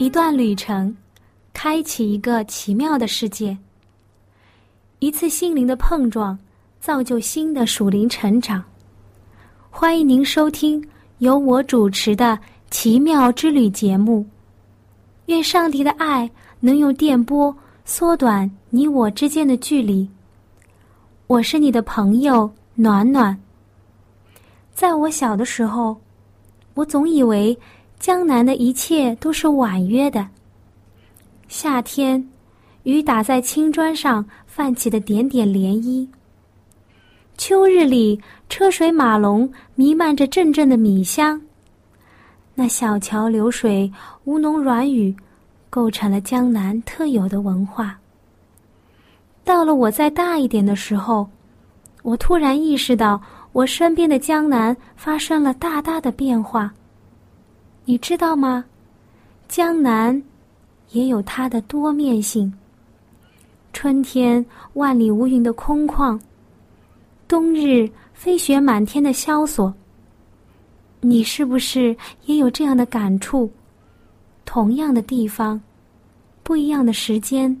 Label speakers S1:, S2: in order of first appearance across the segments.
S1: 一段旅程，开启一个奇妙的世界。一次心灵的碰撞，造就新的属灵成长。欢迎您收听由我主持的《奇妙之旅》节目。愿上帝的爱能用电波缩短你我之间的距离。我是你的朋友暖暖。在我小的时候，我总以为。江南的一切都是婉约的。夏天，雨打在青砖上，泛起的点点涟漪。秋日里，车水马龙，弥漫着阵阵的米香。那小桥流水，吴侬软语，构成了江南特有的文化。到了我再大一点的时候，我突然意识到，我身边的江南发生了大大的变化。你知道吗？江南也有它的多面性。春天万里无云的空旷，冬日飞雪满天的萧索。你是不是也有这样的感触？同样的地方，不一样的时间，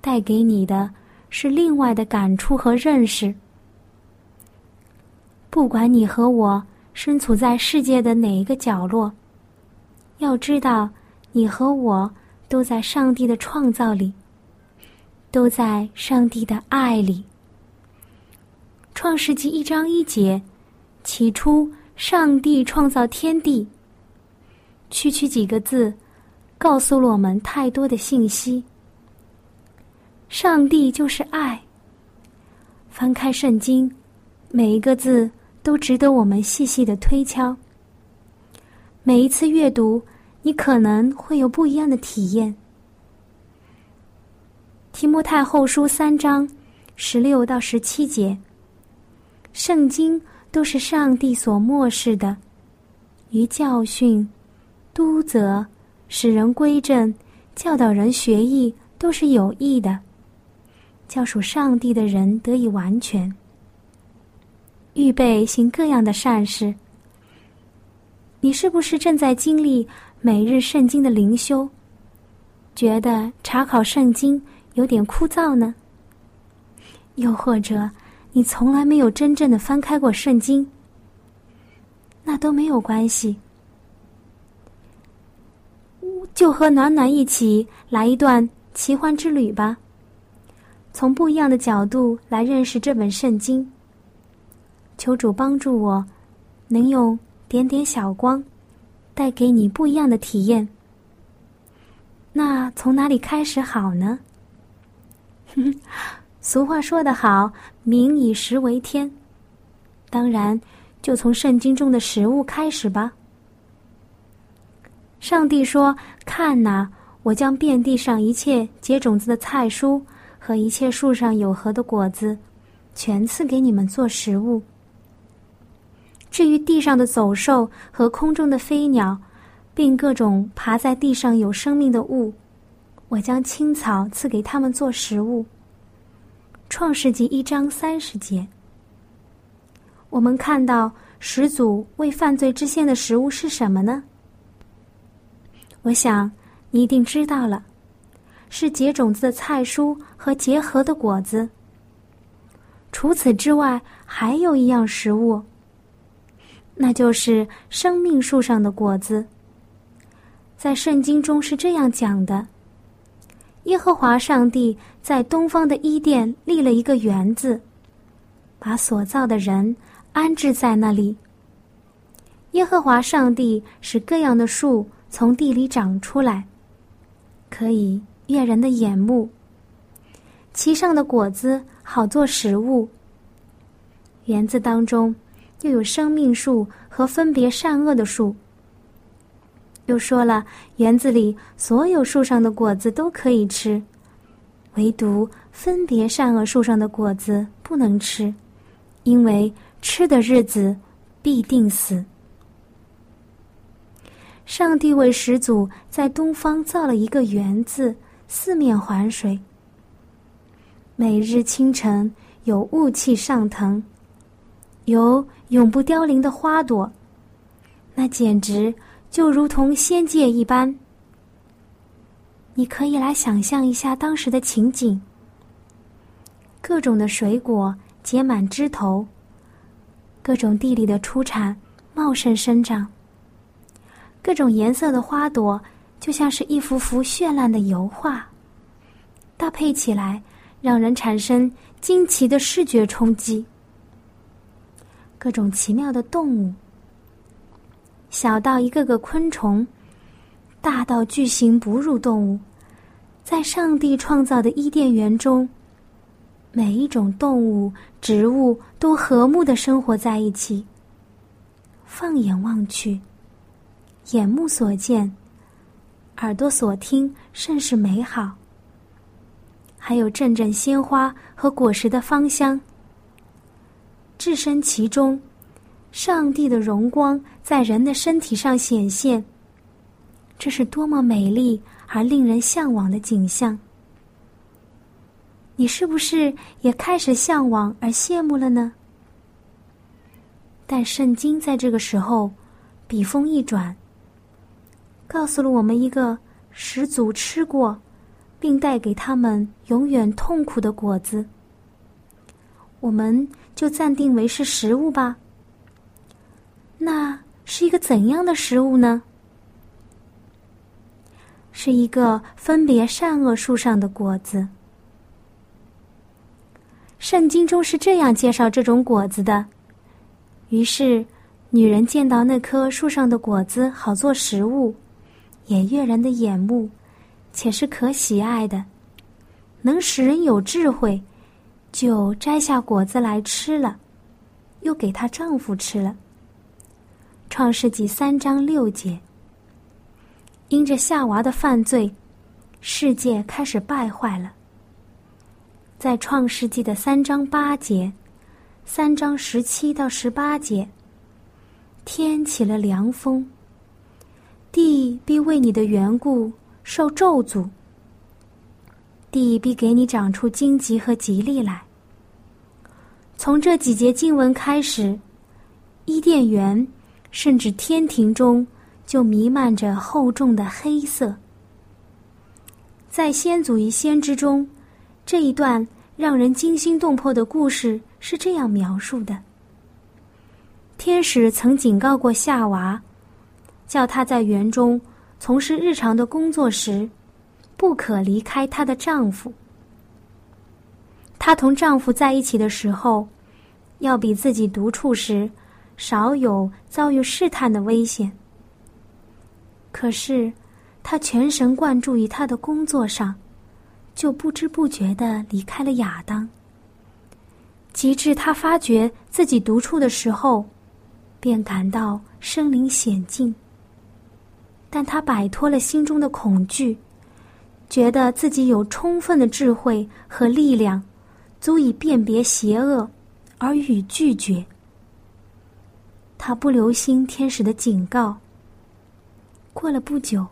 S1: 带给你的是另外的感触和认识。不管你和我身处在世界的哪一个角落。要知道，你和我都在上帝的创造里，都在上帝的爱里。创世纪一章一节，起初上帝创造天地。区区几个字，告诉了我们太多的信息。上帝就是爱。翻开圣经，每一个字都值得我们细细的推敲。每一次阅读。你可能会有不一样的体验。提摩太后书三章十六到十七节，圣经都是上帝所漠视的，于教训、督责、使人归正、教导人学艺，都是有益的，教属上帝的人得以完全，预备行各样的善事。你是不是正在经历？每日圣经的灵修，觉得查考圣经有点枯燥呢？又或者你从来没有真正的翻开过圣经？那都没有关系，就和暖暖一起来一段奇幻之旅吧，从不一样的角度来认识这本圣经。求主帮助我，能用点点小光。带给你不一样的体验。那从哪里开始好呢？俗话说得好，“民以食为天”。当然，就从圣经中的食物开始吧。上帝说：“看哪，我将遍地上一切结种子的菜蔬和一切树上有核的果子，全赐给你们做食物。”至于地上的走兽和空中的飞鸟，并各种爬在地上有生命的物，我将青草赐给他们做食物。创世纪一章三十节，我们看到始祖为犯罪之先的食物是什么呢？我想你一定知道了，是结种子的菜蔬和结核的果子。除此之外，还有一样食物。那就是生命树上的果子。在圣经中是这样讲的：耶和华上帝在东方的伊甸立了一个园子，把所造的人安置在那里。耶和华上帝使各样的树从地里长出来，可以悦人的眼目。其上的果子好做食物。园子当中。又有生命树和分别善恶的树。又说了，园子里所有树上的果子都可以吃，唯独分别善恶树上的果子不能吃，因为吃的日子必定死。上帝为始祖在东方造了一个园子，四面环水。每日清晨有雾气上腾，有永不凋零的花朵，那简直就如同仙界一般。你可以来想象一下当时的情景：各种的水果结满枝头，各种地里的出产茂盛生长。各种颜色的花朵，就像是一幅幅绚烂的油画，搭配起来，让人产生惊奇的视觉冲击。各种奇妙的动物，小到一个个昆虫，大到巨型哺乳动物，在上帝创造的伊甸园中，每一种动物、植物都和睦的生活在一起。放眼望去。眼目所见，耳朵所听，甚是美好。还有阵阵鲜花和果实的芳香，置身其中，上帝的荣光在人的身体上显现。这是多么美丽而令人向往的景象！你是不是也开始向往而羡慕了呢？但圣经在这个时候，笔锋一转。告诉了我们一个始祖吃过，并带给他们永远痛苦的果子，我们就暂定为是食物吧。那是一个怎样的食物呢？是一个分别善恶树上的果子。圣经中是这样介绍这种果子的：于是，女人见到那棵树上的果子，好做食物。也悦人的眼目，且是可喜爱的，能使人有智慧，就摘下果子来吃了，又给她丈夫吃了。创世纪三章六节，因着夏娃的犯罪，世界开始败坏了。在创世纪的三章八节，三章十七到十八节，天起了凉风。地必为你的缘故受咒诅，地必给你长出荆棘和吉利来。从这几节经文开始，伊甸园甚至天庭中就弥漫着厚重的黑色。在先祖与先知中，这一段让人惊心动魄的故事是这样描述的：天使曾警告过夏娃。叫她在园中从事日常的工作时，不可离开她的丈夫。她同丈夫在一起的时候，要比自己独处时少有遭遇试探的危险。可是，她全神贯注于她的工作上，就不知不觉的离开了亚当。及至她发觉自己独处的时候，便感到身临险境。但他摆脱了心中的恐惧，觉得自己有充分的智慧和力量，足以辨别邪恶，而予以拒绝。他不留心天使的警告。过了不久，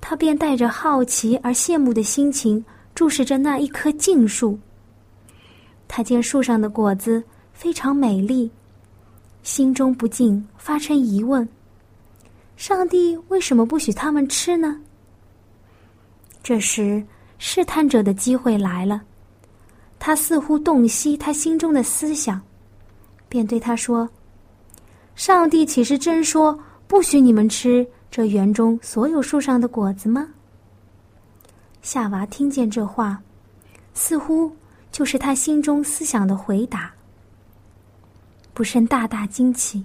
S1: 他便带着好奇而羡慕的心情注视着那一棵杏树。他见树上的果子非常美丽，心中不禁发生疑问。上帝为什么不许他们吃呢？这时，试探者的机会来了。他似乎洞悉他心中的思想，便对他说：“上帝岂是真说不许你们吃这园中所有树上的果子吗？”夏娃听见这话，似乎就是他心中思想的回答，不甚大大惊奇，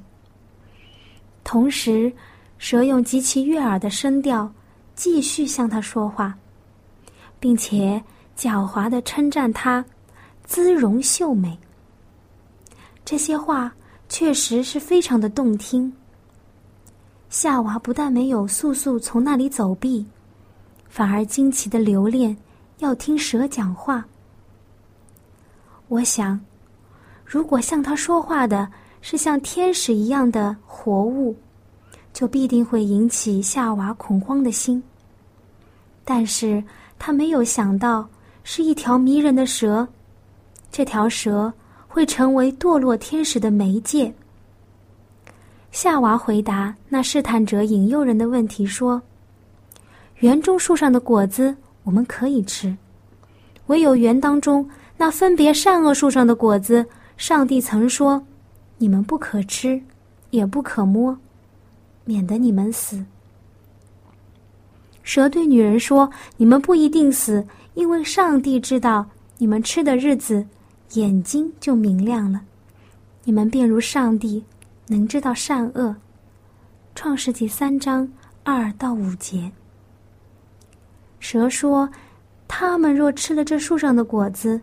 S1: 同时。蛇用极其悦耳的声调继续向他说话，并且狡猾的称赞他姿容秀美。这些话确实是非常的动听。夏娃不但没有速速从那里走避，反而惊奇的留恋，要听蛇讲话。我想，如果向他说话的是像天使一样的活物，就必定会引起夏娃恐慌的心。但是他没有想到是一条迷人的蛇，这条蛇会成为堕落天使的媒介。夏娃回答那试探者引诱人的问题说：“园中树上的果子我们可以吃，唯有园当中那分别善恶树上的果子，上帝曾说，你们不可吃，也不可摸，免得你们死。”蛇对女人说：“你们不一定死，因为上帝知道你们吃的日子，眼睛就明亮了，你们便如上帝。”能知道善恶，《创世纪》三章二到五节。蛇说：“他们若吃了这树上的果子，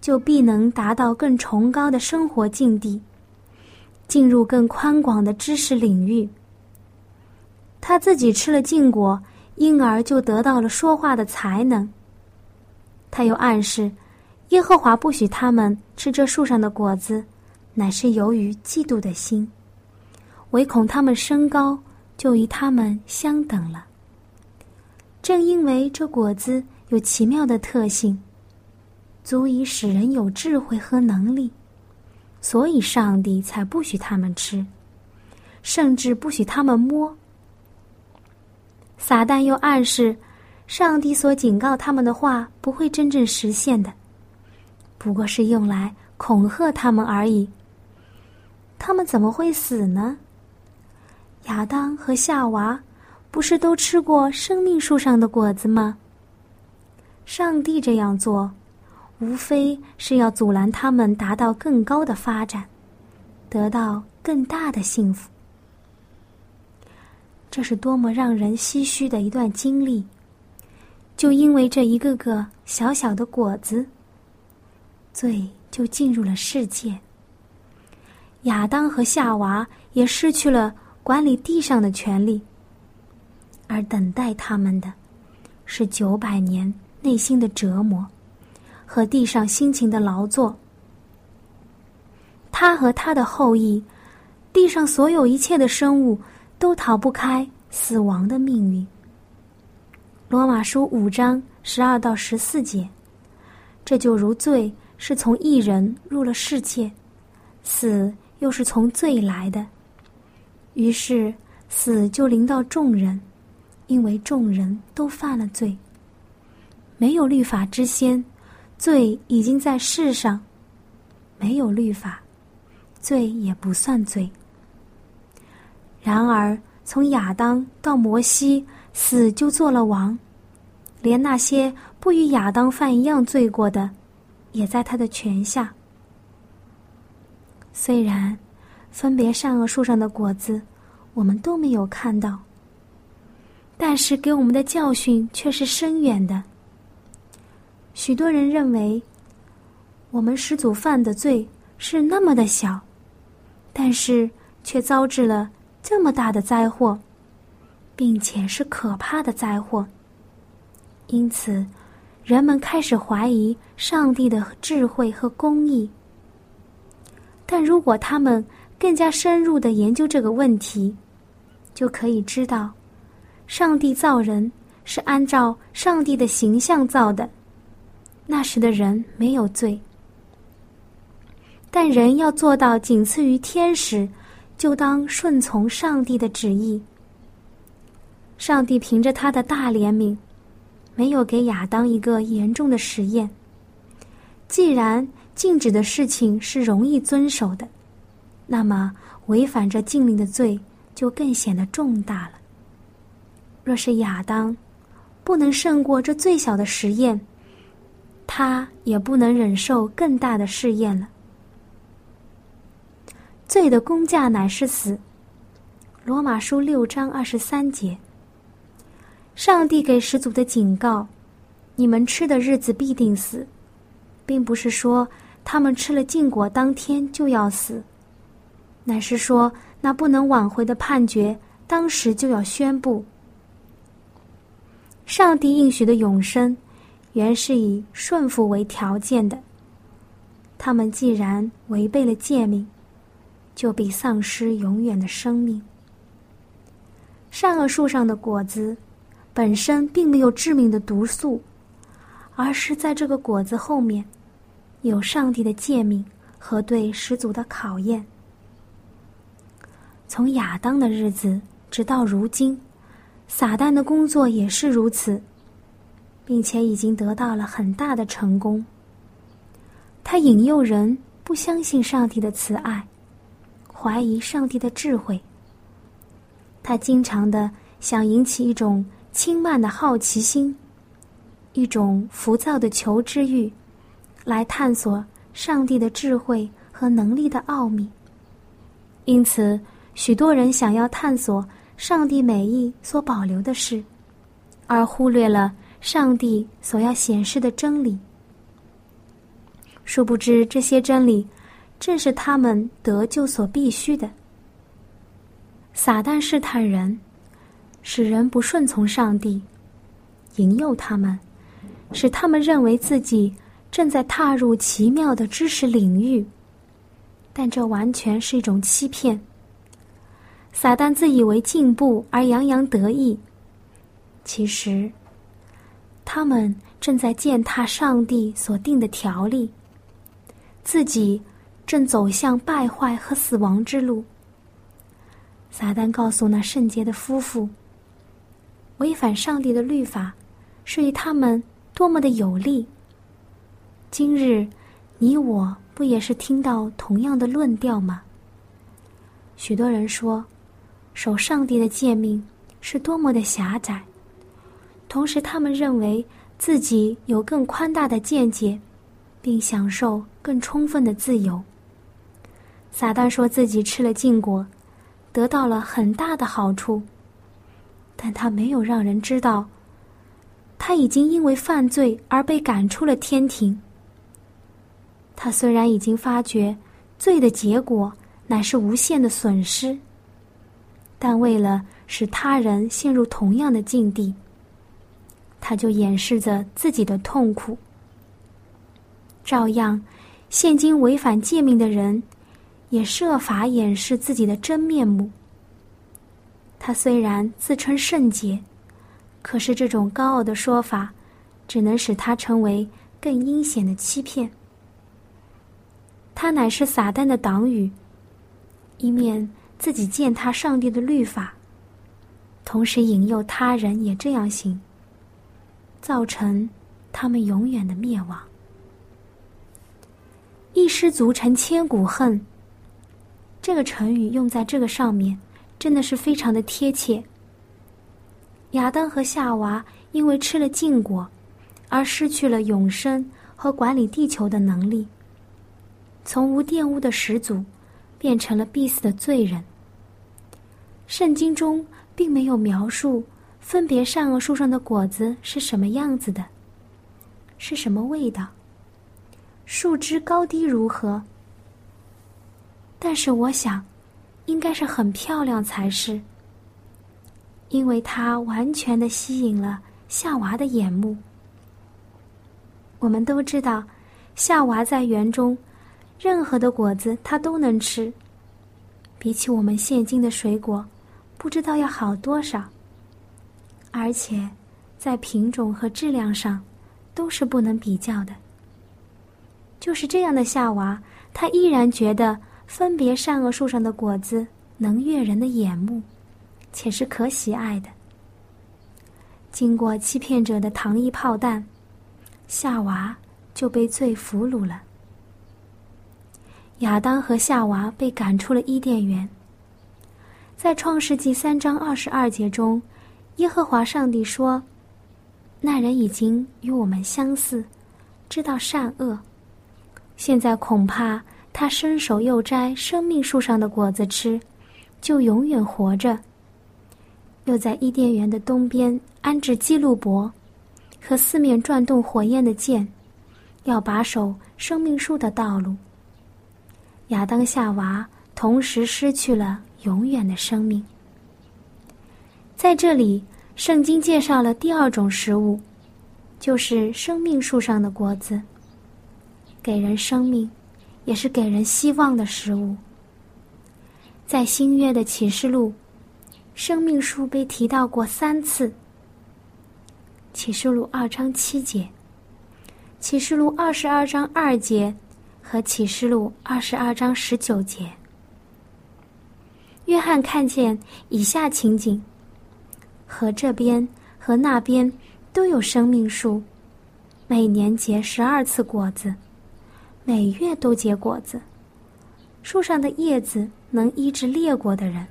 S1: 就必能达到更崇高的生活境地，进入更宽广的知识领域。他自己吃了禁果，因而就得到了说话的才能。他又暗示，耶和华不许他们吃这树上的果子，乃是由于嫉妒的心。”唯恐他们升高，就与他们相等了。正因为这果子有奇妙的特性，足以使人有智慧和能力，所以上帝才不许他们吃，甚至不许他们摸。撒旦又暗示，上帝所警告他们的话不会真正实现的，不过是用来恐吓他们而已。他们怎么会死呢？亚当和夏娃不是都吃过生命树上的果子吗？上帝这样做，无非是要阻拦他们达到更高的发展，得到更大的幸福。这是多么让人唏嘘的一段经历！就因为这一个个小小的果子，罪就进入了世界。亚当和夏娃也失去了。管理地上的权利，而等待他们的，是九百年内心的折磨和地上辛勤的劳作。他和他的后裔，地上所有一切的生物，都逃不开死亡的命运。罗马书五章十二到十四节，这就如罪是从一人入了世界，死又是从罪来的。于是，死就临到众人，因为众人都犯了罪。没有律法之先，罪已经在世上；没有律法，罪也不算罪。然而，从亚当到摩西，死就做了王，连那些不与亚当犯一样罪过的，也在他的权下。虽然。分别善恶树上的果子，我们都没有看到。但是给我们的教训却是深远的。许多人认为，我们始祖犯的罪是那么的小，但是却遭致了这么大的灾祸，并且是可怕的灾祸。因此，人们开始怀疑上帝的智慧和公义。但如果他们，更加深入的研究这个问题，就可以知道，上帝造人是按照上帝的形象造的。那时的人没有罪，但人要做到仅次于天使，就当顺从上帝的旨意。上帝凭着他的大怜悯，没有给亚当一个严重的实验。既然禁止的事情是容易遵守的。那么，违反这禁令的罪就更显得重大了。若是亚当不能胜过这最小的实验，他也不能忍受更大的试验了。罪的工价乃是死。罗马书六章二十三节。上帝给始祖的警告：你们吃的日子必定死，并不是说他们吃了禁果当天就要死。乃是说，那不能挽回的判决当时就要宣布：上帝应许的永生，原是以顺服为条件的。他们既然违背了诫命，就必丧失永远的生命。善恶树上的果子本身并没有致命的毒素，而是在这个果子后面有上帝的诫命和对始祖的考验。从亚当的日子直到如今，撒旦的工作也是如此，并且已经得到了很大的成功。他引诱人不相信上帝的慈爱，怀疑上帝的智慧。他经常的想引起一种轻慢的好奇心，一种浮躁的求知欲，来探索上帝的智慧和能力的奥秘。因此，许多人想要探索上帝美意所保留的事，而忽略了上帝所要显示的真理。殊不知，这些真理正是他们得救所必须的。撒旦试探人，使人不顺从上帝，引诱他们，使他们认为自己正在踏入奇妙的知识领域，但这完全是一种欺骗。撒旦自以为进步而洋洋得意，其实他们正在践踏上帝所定的条例，自己正走向败坏和死亡之路。撒旦告诉那圣洁的夫妇：“违反上帝的律法，是与他们多么的有利。”今日，你我不也是听到同样的论调吗？许多人说，守上帝的诫命是多么的狭窄，同时他们认为自己有更宽大的见解，并享受更充分的自由。撒旦说自己吃了禁果。得到了很大的好处，但他没有让人知道，他已经因为犯罪而被赶出了天庭。他虽然已经发觉罪的结果乃是无限的损失，但为了使他人陷入同样的境地，他就掩饰着自己的痛苦。照样，现今违反诫命的人。也设法掩饰自己的真面目。他虽然自称圣洁，可是这种高傲的说法，只能使他成为更阴险的欺骗。他乃是撒旦的党羽，一面自己践踏上帝的律法，同时引诱他人也这样行，造成他们永远的灭亡。一失足成千古恨。这个成语用在这个上面，真的是非常的贴切。亚当和夏娃因为吃了禁果，而失去了永生和管理地球的能力，从无玷污的始祖，变成了必死的罪人。圣经中并没有描述分别善恶树上的果子是什么样子的，是什么味道，树枝高低如何。但是我想，应该是很漂亮才是，因为它完全的吸引了夏娃的眼目。我们都知道，夏娃在园中，任何的果子她都能吃，比起我们现今的水果，不知道要好多少。而且，在品种和质量上，都是不能比较的。就是这样的夏娃，她依然觉得。分别善恶树上的果子能悦人的眼目，且是可喜爱的。经过欺骗者的糖衣炮弹，夏娃就被罪俘虏了。亚当和夏娃被赶出了伊甸园。在创世纪三章二十二节中，耶和华上帝说：“那人已经与我们相似，知道善恶，现在恐怕。”他伸手又摘生命树上的果子吃，就永远活着。又在伊甸园的东边安置基路伯和四面转动火焰的剑，要把守生命树的道路。亚当夏娃同时失去了永远的生命。在这里，圣经介绍了第二种食物，就是生命树上的果子，给人生命，也是给人希望的食物。在新约的启示录，生命树被提到过三次。启示录二章七节，启示录二十二章二节，和启示录二十二章十九节。约翰看见以下情景：河这边和那边都有生命树，每年结十二次果子，每月都结果子。树上的叶子能医治裂过的人。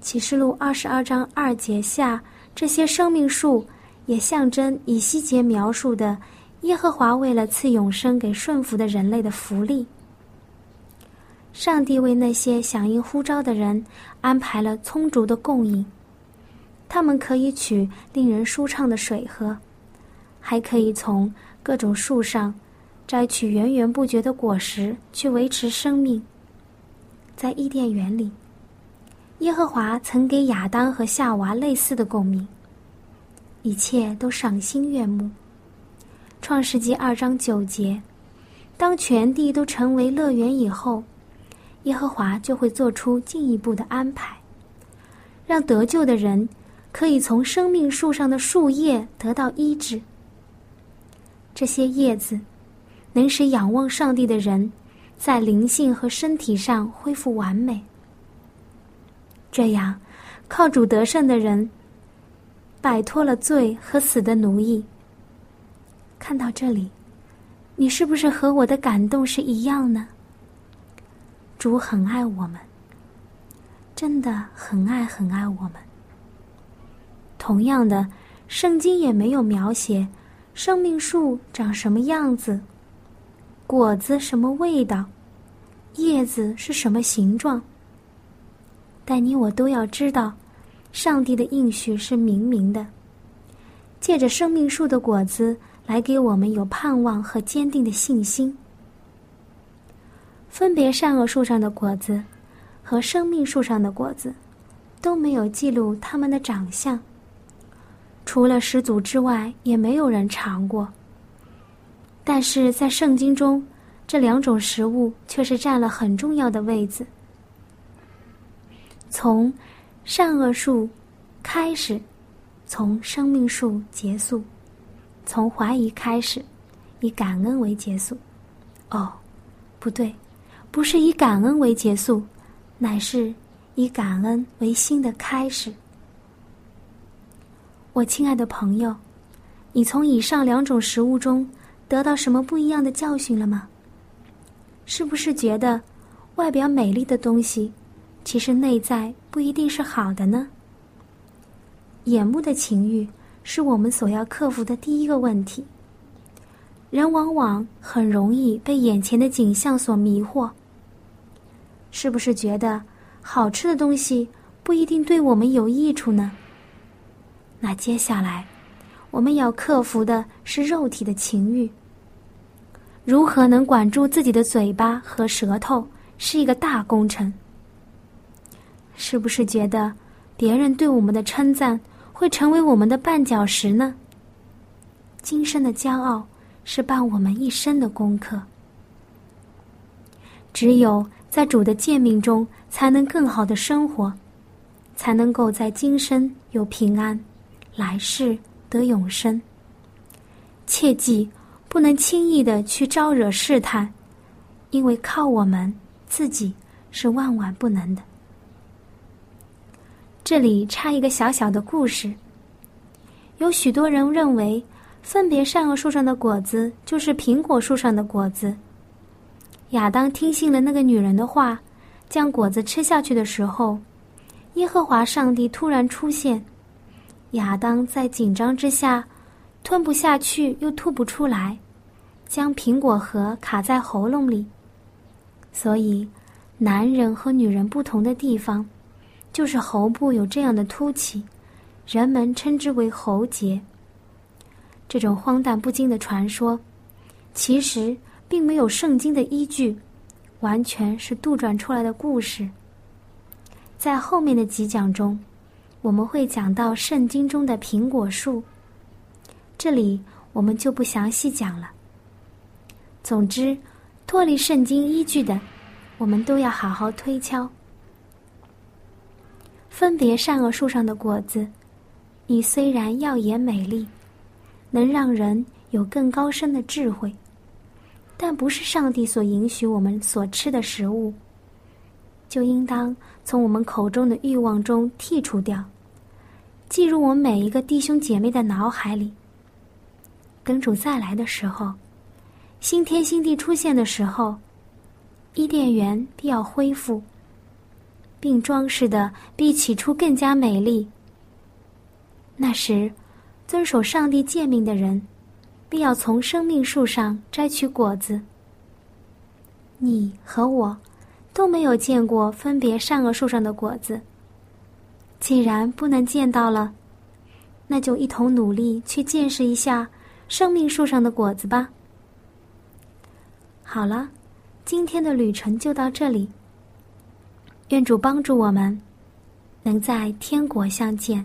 S1: 启示录二十二章二节下。这些生命树也象征以西结描述的耶和华为了赐永生给顺服的人类的福利。上帝为那些响应呼召的人安排了充足的供应，他们可以取令人舒畅的水喝，还可以从各种树上摘取源源不绝的果实去维持生命。在伊甸园里。耶和华曾给亚当和夏娃类似的共鸣，一切都赏心悦目。创世纪二章九节，当全地都成为乐园以后，耶和华就会做出进一步的安排，让得救的人可以从生命树上的树叶得到医治。这些叶子能使仰望上帝的人在灵性和身体上恢复完美。这样，靠主得胜的人，摆脱了罪和死的奴役。看到这里，你是不是和我的感动是一样呢？主很爱我们，真的很爱很爱我们。同样的，圣经也没有描写生命树长什么样子，果子什么味道，叶子是什么形状。但你我都要知道，上帝的应许是明明的，借着生命树的果子来给我们有盼望和坚定的信心。分别善恶树上的果子和生命树上的果子都没有记录它们的长相，除了始祖之外，也没有人尝过。但是在圣经中，这两种食物却是占了很重要的位子。从善恶树开始，从生命树结束，从怀疑开始，以感恩为结束。哦，不对，不是以感恩为结束，乃是以感恩为新的开始。我亲爱的朋友，你从以上两种食物中得到什么不一样的教训了吗？是不是觉得外表美丽的东西？其实内在不一定是好的呢。眼目的情欲是我们所要克服的第一个问题。人往往很容易被眼前的景象所迷惑。是不是觉得好吃的东西不一定对我们有益处呢？那接下来我们要克服的是肉体的情欲。如何能管住自己的嘴巴和舌头，是一个大工程。是不是觉得别人对我们的称赞会成为我们的绊脚石呢？今生的骄傲是伴我们一生的功课。只有在主的诫命中，才能更好的生活，才能够在今生有平安，来世得永生。切记不能轻易的去招惹试探，因为靠我们自己是万万不能的。这里插一个小小的故事。有许多人认为，分别善恶树上的果子就是苹果树上的果子。亚当听信了那个女人的话，将果子吃下去的时候，耶和华上帝突然出现。亚当在紧张之下，吞不下去又吐不出来，将苹果核卡在喉咙里。所以，男人和女人不同的地方。就是喉部有这样的凸起，人们称之为喉结。这种荒诞不经的传说，其实并没有圣经的依据，完全是杜撰出来的故事。在后面的几讲中，我们会讲到圣经中的苹果树，这里我们就不详细讲了。总之，脱离圣经依据的，我们都要好好推敲。分别善恶树上的果子，你虽然耀眼美丽，能让人有更高深的智慧，但不是上帝所允许我们所吃的食物，就应当从我们口中的欲望中剔除掉。记入我们每一个弟兄姐妹的脑海里。等主再来的时候，新天新地出现的时候，伊甸园必要恢复，并装饰的比起初更加美丽。那时，遵守上帝诫命的人，必要从生命树上摘取果子。你和我都没有见过分别善恶树上的果子。既然不能见到了，那就一同努力去见识一下生命树上的果子吧。好了，今天的旅程就到这里。愿主帮助我们，能在天国相见。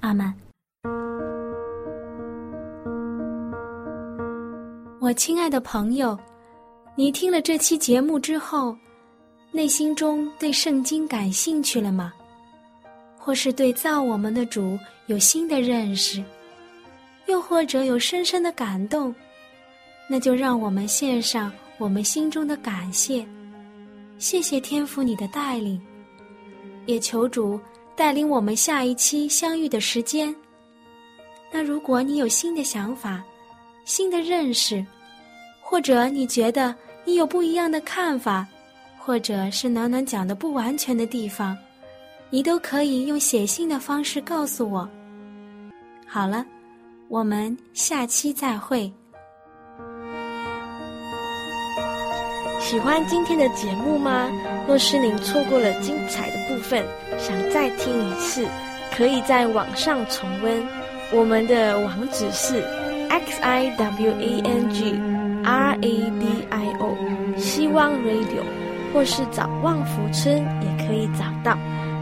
S1: 阿门。我亲爱的朋友，你听了这期节目之后，内心中对圣经感兴趣了吗？或是对造我们的主有新的认识，又或者有深深的感动，那就让我们献上我们心中的感谢，谢谢天父你的带领，也求主带领我们下一期相遇的时间。那如果你有新的想法、新的认识，或者你觉得你有不一样的看法，或者是暖暖讲的不完全的地方。你都可以用写信的方式告诉我。好了，我们下期再会。
S2: 喜欢今天的节目吗？若是您错过了精彩的部分，想再听一次，可以在网上重温。我们的网址是 x i w a n g r a d i o，希望 Radio，或是找旺福村也可以找到。